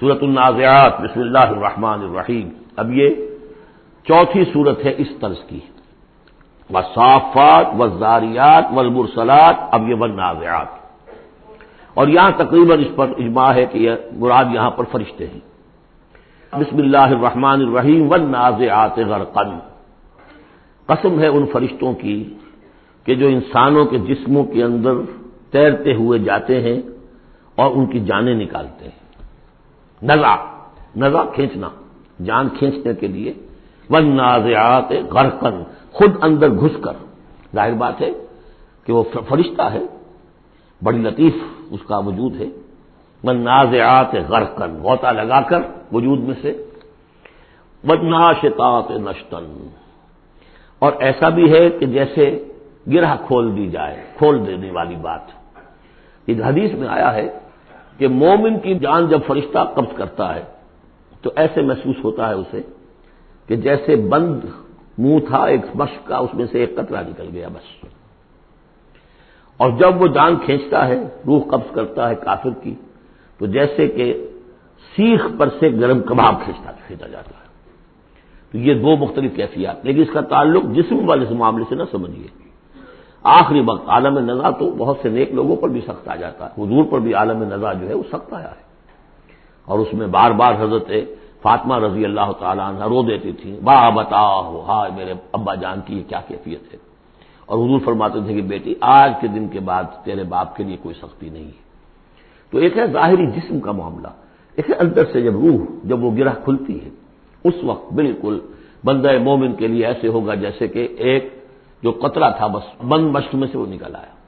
سورت النازعات، بسم اللہ الرحمن الرحیم۔ اب یہ چوتھی صورت ہے اس طرز کی۔ وصافات وزاریات والمرسلات، اب یہ والنازعات۔ اور یہاں تقریباً اس پر اجماع ہے کہ یہ مراد یہاں پر فرشتے ہیں۔ بسم اللہ الرحمن الرحیم، والنازعات غرقن قسم ہے ان فرشتوں کی کہ جو انسانوں کے جسموں کے اندر تیرتے ہوئے جاتے ہیں اور ان کی جانیں نکالتے ہیں۔ نزا نزا کھینچنا، جان کھینچنے کے لیے ون نازیات غرقن خود اندر گھس کر۔ ظاہر بات ہے کہ وہ فرشتہ ہے، بڑی لطیف اس کا وجود ہے۔ ون نازیات غرقن غوطہ لگا کر وجود میں سے۔ بدناشتات نشتن اور ایسا بھی ہے کہ جیسے گرہ کھول دی جائے، کھول دینے والی بات۔ اس حدیث میں آیا ہے کہ مومن کی جان جب فرشتہ قبض کرتا ہے، تو ایسے محسوس ہوتا ہے اسے کہ جیسے بند منہ تھا، ایک مشق کا اس میں سے ایک قطرہ نکل گیا بس۔ اور جب وہ جان کھینچتا ہے، روح قبض کرتا ہے کافر کی، تو جیسے کہ سیخ پر سے گرم کباب کھینچتا کھینچا جاتا ہے۔ تو یہ دو مختلف کیفیات، لیکن اس کا تعلق جسم والے معاملے سے نہ سمجھیے۔ آخری وقت عالم نزا تو بہت سے نیک لوگوں پر بھی سخت آ جاتا ہے۔ حضور پر بھی عالم نزا جو ہے وہ سخت آیا ہے۔ اور اس میں بار بار حضرت فاطمہ رضی اللہ تعالیٰ عنہ رو دیتی تھی با بتا ہو ہائے میرے ابا جان کی یہ کیا کیفیت ہے؟ اور حضور فرماتے تھے کہ بیٹی، آج کے دن کے بعد تیرے باپ کے لیے کوئی سختی نہیں ہے۔ تو ایک ہے ظاہری جسم کا معاملہ، ایک ہے اندر سے جب روح، جب وہ گرہ کھلتی ہے۔ اس وقت بالکل بندہ مومن کے لیے ایسے ہوگا جیسے کہ ایک جو قطرہ تھا بس، بند مشق میں سے وہ نکل آیا۔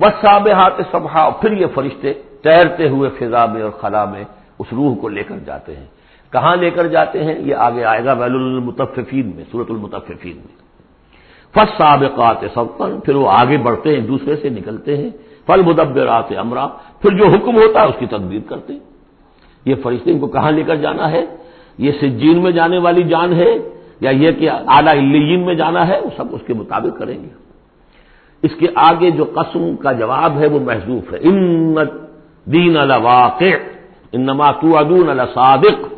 بس ساب ہاتھ سبھا پھر یہ فرشتے تیرتے ہوئے فضا میں اور خلا میں اس روح کو لے کر جاتے ہیں۔ کہاں لے کر جاتے ہیں؟ یہ آگے آئے گا ویل المتفین میں سورت المتفین میں۔ فس سابقات سبقن پھر وہ آگے بڑھتے ہیں، دوسرے سے نکلتے ہیں۔ فل مدبرات امرا پھر جو حکم ہوتا ہے اس کی تدبیر کرتے ہیں۔ یہ فرشتے ان کو کہاں لے کر جانا ہے؟ یہ سجین میں جانے والی جان ہے۔ یا یہ کہ اعلی الین میں جانا ہے، وہ سب اس کے مطابق کریں گے۔ اس کے آگے جو قسم کا جواب ہے، وہ محضوف ہے۔ ان دین الواقع انما تو ادون صادق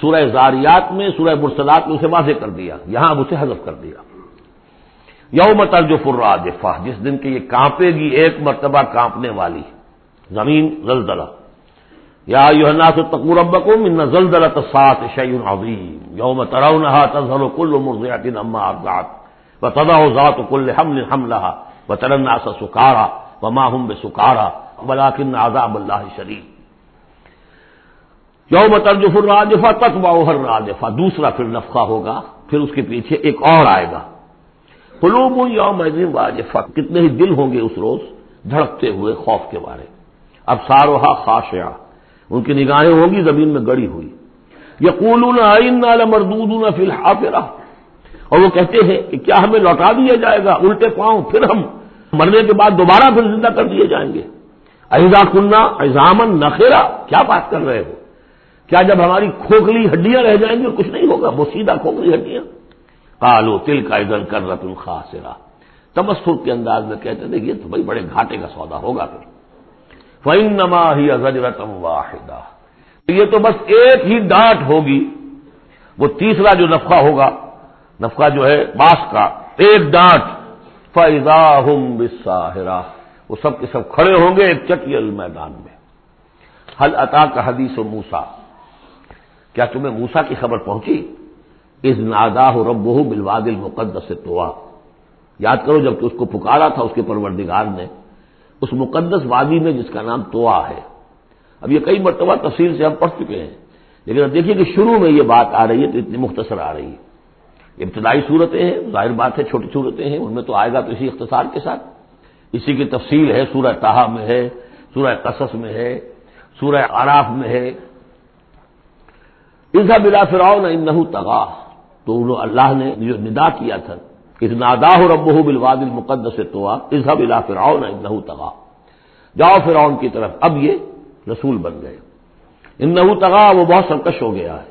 سورہ زاریات میں سورہ مرسلات میں اسے واضح کر دیا، یہاں اب اسے حذف کر دیا۔ یوم ترج فرادفا جس دن کی یہ کانپے گی، ایک مرتبہ کانپنے والی زمین زلزلہ۔ یا یوحنا سے تقور ابکم ان زلزلہ سات شعین عظیم یوم ترونها تظهر كل مرضعة اما ارضعت وتضع ذات كل حمل حملها وترى الناس سكارى وما هم بسكارى ولكن عذاب الله شديد یوم ترجف الراجفہ تتبعها الراجفہ دوسرا پھر نفخہ ہوگا پھر اس کے پیچھے ایک اور آئے گا قلوب یوم واجفہ کتنے ہی دل ہوں گے اس روز دھڑکتے ہوئے خوف کے بارے اب ساروہا خاشعہ ان کی نگاہیں ہوں گی، زمین میں گڑی ہوئی۔ یقول مردود فی الحافرہ۔ اور وہ کہتے ہیں کہ کیا ہمیں لوٹا دیا جائے گا؟ الٹے پاؤں، پھر ہم مرنے کے بعد دوبارہ پھر زندہ کر دیے جائیں گے۔ ایزا کنہ ایزامن نخیرا کیا بات کر رہے ہو؟ کیا جب ہماری کھوکھلی ہڈیاں رہ جائیں گی کچھ نہیں ہوگا؟ وہ سیدھا کھوکھلی ہڈیاں۔ کالو تل کا ادھر کر رتن خاصرا تمسر کے انداز میں کہتے تھے یہ تو بھائی بڑے گھاٹے کا سودا ہوگا پھر۔ فن نما ہی ازرتم واحدہ یہ تو بس ایک ہی ڈانٹ ہوگی، وہ تیسرا جو نفقہ ہوگا، نفقہ جو ہے باس کا، ایک ڈانٹ فیضا ہم بساہرا وہ سب کے سب کھڑے ہوں گے ایک چٹیل میدان میں۔ حل عطا کا حدیث و موسا کیا تمہیں موسا کی خبر پہنچی؟ اس نادا رب بلواد المقدس سے یاد کرو جبکہ اس کو پکارا تھا اس کے پروردگار نے۔ اس مقدس وادی میں جس کا نام توا ہے۔ اب یہ کئی مرتبہ تفصیل سے ہم پڑھ چکے ہیں، لیکن اب دیکھیے کہ شروع میں یہ بات آ رہی ہے تو اتنی مختصر آ رہی ہے۔ ابتدائی صورتیں ہیں، ظاہر بات ہے چھوٹی صورتیں ہیں، ان میں تو آئے گا تو اسی اختصار کے ساتھ۔ اسی کی تفصیل ہے، سورہ تاہا میں ہے، سورہ قصص میں ہے، سورہ آراف میں ہے۔ انسا بلا فراؤ نہ تغا تو اللہ نے جو ندا کیا تھا اس نادا رب بلواد المقدس تو انسا بلا فراؤ نہ تغا جاؤ فرعون کی طرف، اب یہ رسول بن گئے۔ ان تغا وہ بہت سرکش ہو گیا ہے۔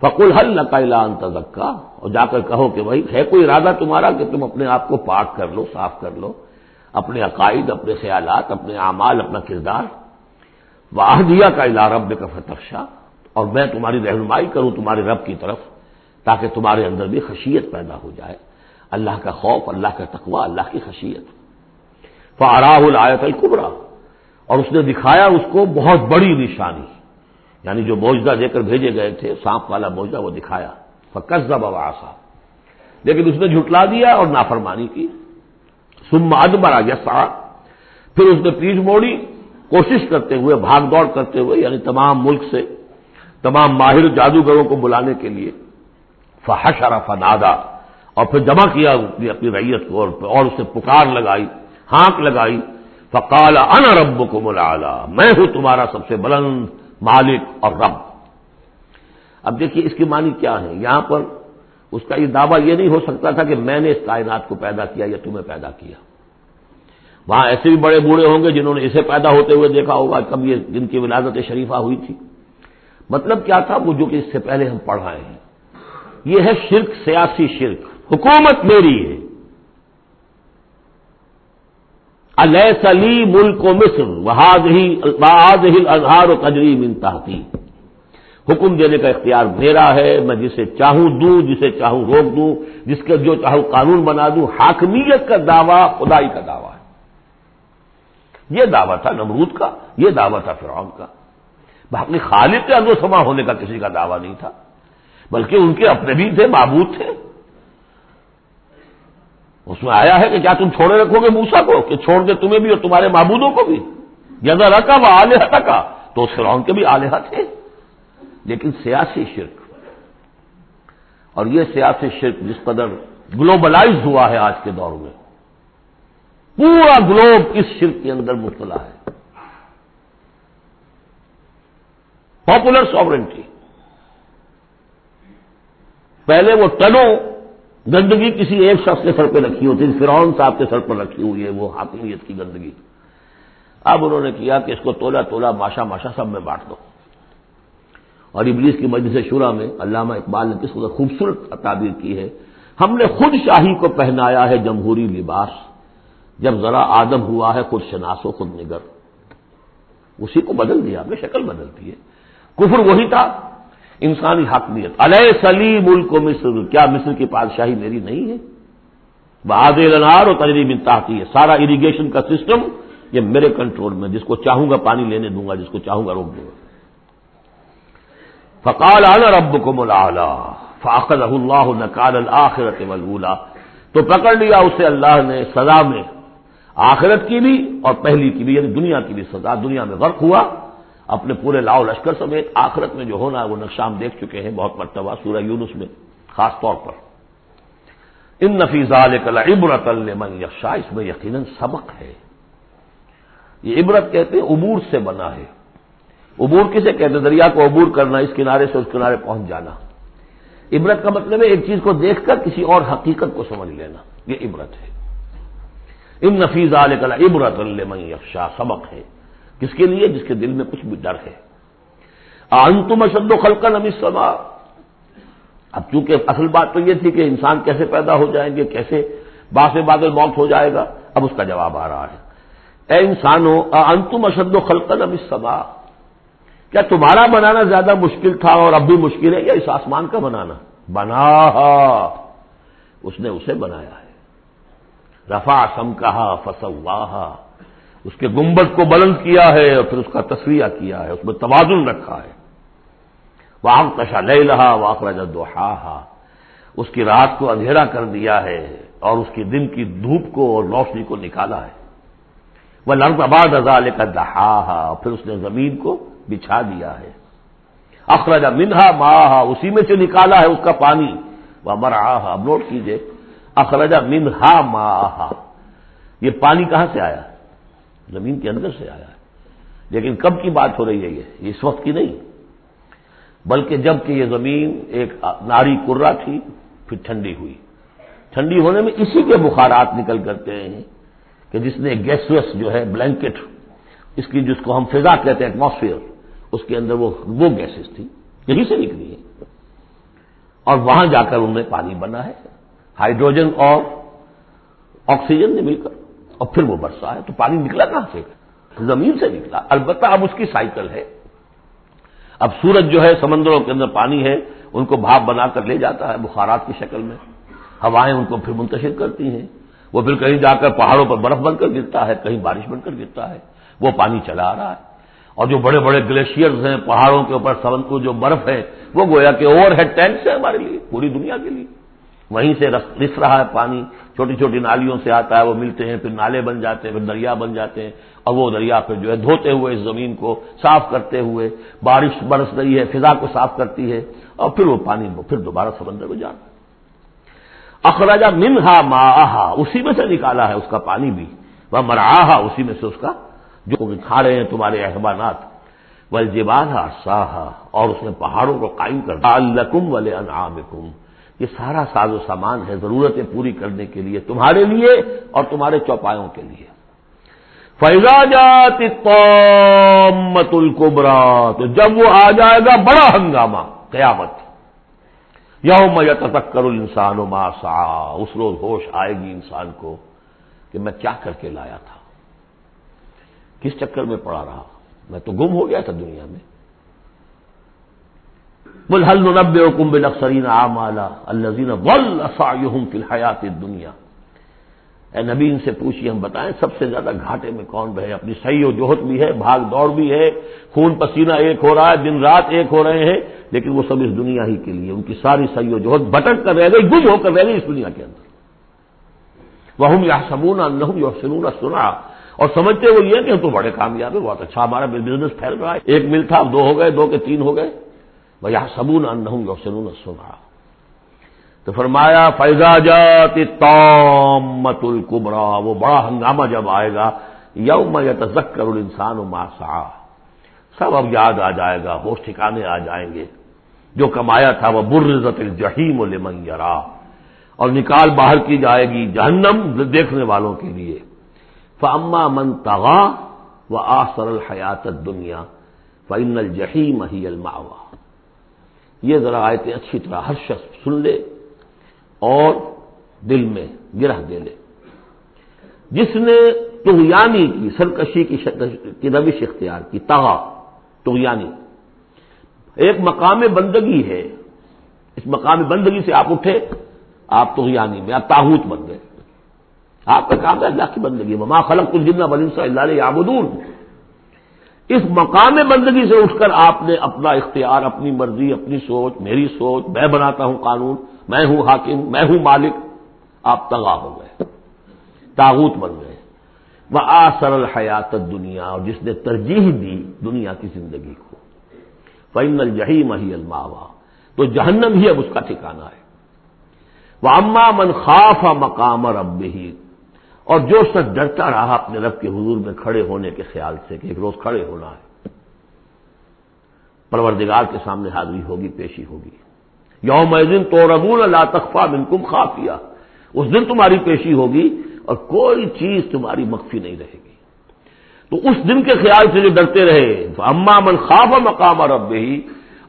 فقل حل نقلا تزکا اور جا کر کہو کہ بھائی، ہے کوئی ارادہ تمہارا کہ تم اپنے آپ کو پاک کر لو، صاف کر لو؟ اپنے عقائد، اپنے خیالات، اپنے اعمال، اپنا کردار؟ وہ دیا کا الا رب کا فتخشا۔ اور میں تمہاری رہنمائی کروں تمہارے رب کی طرف، تاکہ تمہارے اندر بھی خشیت پیدا ہو جائے۔ اللہ کا خوف، اللہ کا تقوی، اللہ کی خشیت۔ فاراہ الایت القبرا اور اس نے دکھایا اس کو بہت بڑی نشانی۔ یعنی جو موجودہ دے کر بھیجے گئے تھے، سانپ والا موجودہ وہ دکھایا۔ فکس آسا لیکن اس نے جھٹلا دیا اور نافرمانی کی۔ سم ادبرا یسا پھر اس نے پیٹ موڑی۔ کوشش کرتے ہوئے، بھاگ دوڑ کرتے ہوئے یعنی تمام ملک سے، تمام ماہر جادوگروں کو بلانے کے لیے۔ فحش فنادا اور پھر جمع کیا اپنی ریت کو اور اسے پکار لگائی، ہانک لگائی۔ فقال ان رب کو ملا میں ہوں تمہارا سب سے بلند مالک اور رب. اب دیکھیے اس کی معنی کیا ہے؟ یہاں پر اس کا یہ دعویٰ یہ نہیں ہو سکتا تھا کہ میں نے اس کائنات کو پیدا کیا یا تمہیں پیدا کیا۔ وہاں ایسے بھی بڑے بوڑھے ہوں گے جنہوں نے اسے پیدا ہوتے ہوئے دیکھا ہوگا، کب یہ جن کی ولادت شریفہ ہوئی تھی۔ مطلب کیا تھا؟ وہ جو کہ اس سے پہلے ہم پڑھ رہے ہیں۔ یہ ہے شرک، سیاسی شرک۔ حکومت میری ہے۔ سلی ملک و مصر وہاد ہی اظہار و قدری منتاحتی حکم دینے کا اختیار میرا ہے، میں جسے چاہوں دوں، جسے چاہوں روک دوں، جس کے جو چاہوں قانون بنا دوں، حاکمیت کا دعویٰ، خدائی کا دعویٰ ہے۔ یہ دعویٰ تھا نمرود کا، یہ دعویٰ تھا فرعون کا۔ باقی خالد کے اندر سما ہونے کا کسی کا دعویٰ نہیں تھا، بلکہ ان کے اپنے بھی تھے، معبود تھے۔ اس میں آیا ہے کہ کیا تم چھوڑے رکھو گے موسا کو کہ چھوڑ دے تمہیں بھی اور تمہارے معبودوں کو بھی؟ یا رکھا وہ آلیہ کا۔ تو فرعون کے بھی آلیہ تھے۔ لیکن سیاسی شرک۔ اور یہ سیاسی شرک جس قدر گلوبلائز ہوا ہے آج کے دور میں، پورا گلوب اس شرک کے اندر مبتلا ہے۔ پاپولر ساورنٹی پہلے وہ ٹنوں گندگی کسی ایک شخص کے سر پہ رکھی ہوتی فرعون صاحب کے سر پر رکھی ہوئی ہے وہ حاکمیت کی گندگی۔ اب انہوں نے کیا کہ اس کو تولا تولا ماشا ماشا سب میں بانٹ دو۔ اور ابلیس کی مجلس شورا میں علامہ اقبال نے کس قدر خوبصورت تعبیر کی ہے۔ ہم نے خود شاہی کو پہنایا ہے جمہوری لباس۔ جب ذرا آدم ہوا ہے، خود شناس و خود نگر۔ اسی کو بدل دیا اپنے شکل بدلتی ہے۔ کفر وہی تھا انسانی حاکمیت علیہ سلی ملک و مصر، کیا مصر کی بادشاہی میری نہیں ہے؟ بہاد انار اور تجریب انتہتی ہے۔ سارا اریگیشن کا سسٹم یہ میرے کنٹرول میں، جس کو چاہوں گا پانی لینے دوں گا، جس کو چاہوں گا روک دوں گا۔ فقال انا رب کو ملا فاقل اللہ نقال الآخرت ملولا تو پکڑ لیا اسے اللہ نے سزا میں، آخرت کی بھی اور پہلی کی بھی یعنی دنیا کی بھی سزا، دنیا میں غرق ہوا۔ اپنے پورے لاؤ لشکر سمیت آخرت میں جو ہونا ہے وہ نقشام دیکھ چکے ہیں بہت مرتبہ سورہ یونس میں، خاص طور پر۔ ان نفیز عبرت المن یکشا اس میں یقیناً سبق ہے۔ یہ عبرت کہتے ہیں عبور سے بنا ہے۔ عبور کسے کہتے دریا کو عبور کرنا، اس کنارے سے اس کنارے پہنچ جانا۔ عبرت کا مطلب ہے ایک چیز کو دیکھ کر کسی اور حقیقت کو سمجھ لینا۔ یہ عبرت ہے۔ ان نفیز عبرت المن یکشا سبق ہے۔ کس کے لیے؟ جس کے دل میں کچھ بھی ڈر ہے۔ انتم اشد و خلقن امی سما اب چونکہ اصل بات تو یہ تھی کہ انسان کیسے پیدا ہو جائیں گے، کیسے باس بادل موت ہو جائے گا، اب اس کا جواب آ رہا ہے۔ اے انسانوں انتم اشد و خلقن امی سما کیا تمہارا بنانا زیادہ مشکل تھا اور اب بھی مشکل ہے؟ یا اس آسمان کا بنانا؟ بنا اس نے اسے بنایا ہے۔ رفا سم کہا فسواہا۔ اس کے گنبد کو بلند کیا ہے اور پھر اس کا تصویہ کیا ہے، اس میں توازن رکھا ہے۔ واہ کشا لے رہا واق رجا اس کی رات کو اندھیرا کر دیا ہے اور اس کے دن کی دھوپ کو اور روشنی کو نکالا ہے۔ وہ لرد آباد ازال کا دہا پھر اس نے زمین کو بچھا دیا ہے۔ اخراجہ منہا ماہ اسی میں سے نکالا ہے اس کا پانی۔ وہ مرا اب نوٹ کیجیے اخراجہ منہا ماہ یہ پانی کہاں سے آیا؟ زمین کے اندر سے آیا ہے۔ لیکن کب کی بات ہو رہی ہے یہ؟ اس وقت کی نہیں۔ بلکہ جبکہ یہ زمین ایک ناری کرا تھی، پھر ٹھنڈی ہوئی۔ ٹھنڈی ہونے میں اسی کے بخارات نکل کرتے ہیں کہ جس نے گیسوس جو ہے، بلینکٹ، اس کی جس کو ہم فضا کہتے ہیں ایٹماسفیئر اس کے اندر وہ وہ گیسز تھی یہیں سے نکلی ہے اور وہاں جا کر ان میں پانی بنا ہے۔ ہائیڈروجن اور آکسیجن نے مل کر۔ اور پھر وہ برسا ہے تو پانی نکلا کہاں سے؟ زمین سے نکلا۔ البتہ اب اس کی سائیکل ہے۔ اب سورج جو ہے سمندروں کے اندر پانی ہے، ان کو بھاپ بنا کر لے جاتا ہے بخارات کی شکل میں۔ ہوائیں ان کو پھر منتشر کرتی ہیں۔ وہ پھر کہیں جا کر پہاڑوں پر برف بن کر گرتا ہے، کہیں بارش بن کر گرتا ہے۔ وہ پانی چلا آ رہا ہے۔ اور جو بڑے بڑے گلیشیئرز ہیں پہاڑوں کے اوپر سمند کو جو برف ہے، وہ گویا کہ اوور ہیڈ ٹینک ہے ہمارے لیے، پوری دنیا کے لیے۔ وہیں سے رس رہا ہے پانی۔ چھوٹی چھوٹی نالیوں سے آتا ہے، وہ ملتے ہیں، پھر نالے بن جاتے ہیں، پھر دریا بن جاتے ہیں۔ اور وہ دریا پھر جو ہے دھوتے ہوئے اس زمین کو صاف کرتے ہوئے، بارش برس رہی ہے، فضا کو صاف کرتی ہے، اور پھر وہ پانی پھر دوبارہ سمندر میں جانا اخراجہ منہا ماہا، اسی میں سے نکالا ہے اس کا پانی بھی۔ وہ مرآہا اسی میں سے اس کا جو کھا رہے ہیں تمہارے احبانات۔ ولجبان ساہا اور اس نے پہاڑوں کو قائم کر الکم ولے انعام یہ سارا ساز و سامان ہے ضرورتیں پوری کرنے کے لیے تمہارے لیے اور تمہارے چوپایوں کے لیے۔ فیضا جاتی مت القبرا تو جب وہ آ جائے گا بڑا ہنگامہ، قیامت۔ یوم یتذکر الانسان ما سعا اس روز ہوش آئے گی انسان کو کہ میں کیا کر کے لایا تھا۔ کس چکر میں پڑا رہا؟ میں تو گم ہو گیا تھا دنیا میں۔ بل حل نب کم بل اکثرین عام اعلیٰ الزین ول فی الحیات دنیا اے نبی، ان سے پوچھیے ہم بتائیں سب سے زیادہ گھاٹے میں کون بہے؟ اپنی صحیح و جوہت بھی ہے، بھاگ دوڑ بھی ہے، خون پسینہ ایک ہو رہا ہے، دن رات ایک ہو رہے ہیں، لیکن وہ سب اس دنیا ہی کے لیے، ان کی ساری صحیح و جوہت بھٹک کر رہ گئی، گم ہو کر رہ گئی اس دنیا کے اندر۔ وہ یا سمون نہ سنون سنا اور سمجھتے وہ یہ کہ ہم تو بڑے کامیاب ہے بہت اچھا ہمارا بزنس پھیل رہا ہے۔ ایک مل تھا دو ہو گئے، دو کے تین ہو گئے۔ وہ یہاں سبون ان یو سنون سنا تو فرمایا فیضا جات تومت القبرا وہ بڑا ہنگامہ جب آئے گا، یوم یا تذکر الانسان و ماسا سب اب یاد آ جائے گا، ہوش ٹھکانے آ جائیں گے۔ جو کمایا تھا، وہ برزت الجحیم لمن یرا۔ اور نکال باہر کی جائے گی جہنم دیکھنے والوں کے لیے۔ فاما من تغا و آسر الحیات دنیا فن الجحیم ہی الماوا یہ ذرا آیتیں اچھی طرح ہر شخص سن لے اور دل میں گرہ دے لے۔ جس نے تغیانی کی، سرکشی کی روش اختیار کی تغا تغیانی۔ ایک مقام بندگی ہے۔ اس مقام بندگی سے آپ اٹھے، آپ تغیانی میں، آپ تاحوت بن گئے۔ آپ کا کام ہے اللہ کی بندگی۔ مما خلق کل جنہ بلنس اللہ یابدون اس مقام بندگی سے اٹھ کر آپ نے اپنا اختیار، اپنی مرضی، اپنی سوچ، میری سوچ، میں بناتا ہوں قانون، میں ہوں حاکم، میں ہوں مالک، آپ تگا ہو گئے، تاغوت بن گئے۔ وہ آ سرل حیات دنیا اور جس نے ترجیح دی دنیا کی زندگی کو۔ فن الجہی مہی الماوا تو جہنم ہی اب اس کا ٹھکانا ہے۔ وہ اما من خاف مقام رب ہی اور جو شخص ڈرتا رہا اپنے رب کے حضور میں کھڑے ہونے کے خیال سے کہ ایک روز کھڑے ہونا ہے، پروردگار کے سامنے حاضری ہوگی، پیشی ہوگی۔ یوم دن تو ربول اللہ تخفا بنکم خافیہ۔ اس دن تمہاری پیشی ہوگی اور کوئی چیز تمہاری مخفی نہیں رہے گی۔ تو اس دن کے خیال سے جو ڈرتے رہے اما من خواب مقام رب ہی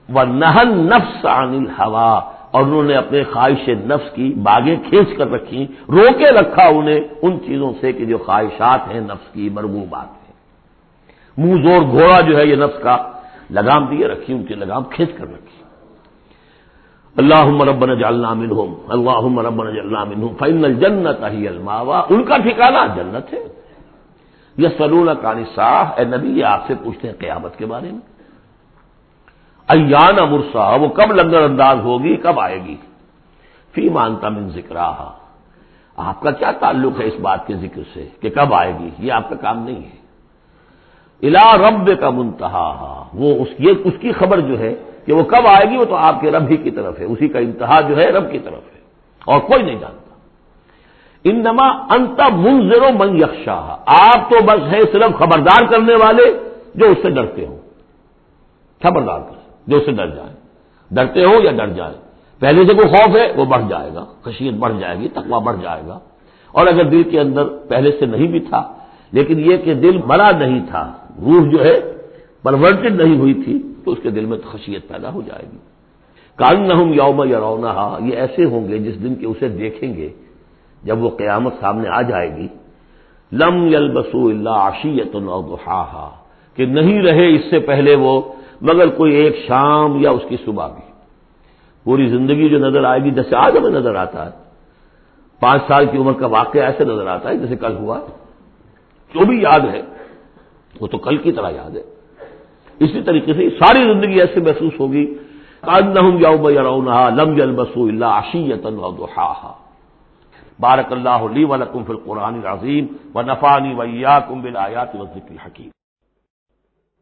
وہ نہن نفس عن ہوا اور انہوں نے اپنے خواہش نفس کی باغیں کھینچ کر رکھی، روکے رکھا انہیں ان چیزوں سے کہ جو خواہشات ہیں، نفس کی مرغوبات ہیں منہ زور گھوڑا جو ہے یہ نفس کا لگام دیے رکھی، ان کی لگام کھینچ کر رکھی۔ اللہ مربن جالنا منہم اللہ مربن جلنا منہم فائنل الجنت ہی الماوا ان کا ٹھکانا جنت ہے۔ یہ سلون کانی اے نبی، یہ آپ سے پوچھتے ہیں قیامت کے بارے میں۔ ایان مرسا، وہ کب لنگر انداز ہوگی، کب آئے گی؟ فی مانتا من ذکر آپ کا کیا تعلق ہے اس بات کے ذکر سے کہ کب آئے گی؟ یہ آپ کا کام نہیں ہے۔ الا رب کا منتہا وہ اس یہ اس کی خبر جو ہے کہ وہ کب آئے گی، وہ تو آپ کے رب ہی کی طرف ہے۔ اسی کا انتہا جو ہے رب کی طرف ہے۔ اور کوئی نہیں جانتا۔ انما انت منظر و من یکشا آپ تو بس ہے صرف خبردار کرنے والے جو اس سے ڈرتے ہوں۔ خبردار کر جو اس سے ڈر جائیں ڈرتے ہو یا ڈر جائیں پہلے سے کوئی خوف ہے وہ بڑھ جائے گا، خشیت بڑھ جائے گی تقوا بڑھ جائے گا۔ اور اگر دل کے اندر پہلے سے نہیں بھی تھا، لیکن یہ کہ دل بڑا نہیں تھا، روح جو ہے پرورٹڈ نہیں ہوئی تھی، تو اس کے دل میں خشیت پیدا ہو جائے گی۔ کان نہ ہوں یوم یا رونا یہ ایسے ہوں گے جس دن کے اسے دیکھیں گے، جب وہ قیامت سامنے آ جائے گی۔ لم یلبسو اللہ عشیت الحا کہ نہیں رہے اس سے پہلے وہ مگر کوئی ایک شام یا اس کی صبح بھی۔ پوری زندگی جو نظر آئے گی، جیسے آج ہمیں نظر آتا ہے۔ پانچ سال کی عمر کا واقعہ ایسے نظر آتا ہے جیسے کل ہوا۔ جو بھی یاد ہے، وہ تو کل کی طرح یاد ہے۔ اسی طریقے سے ساری زندگی ایسے محسوس ہوگی۔ لم البسو اللہ عشیت بارک اللہ لی ولکم فی القرآن العظیم و نفانی ویا کم بل آیات وزق الحکیم۔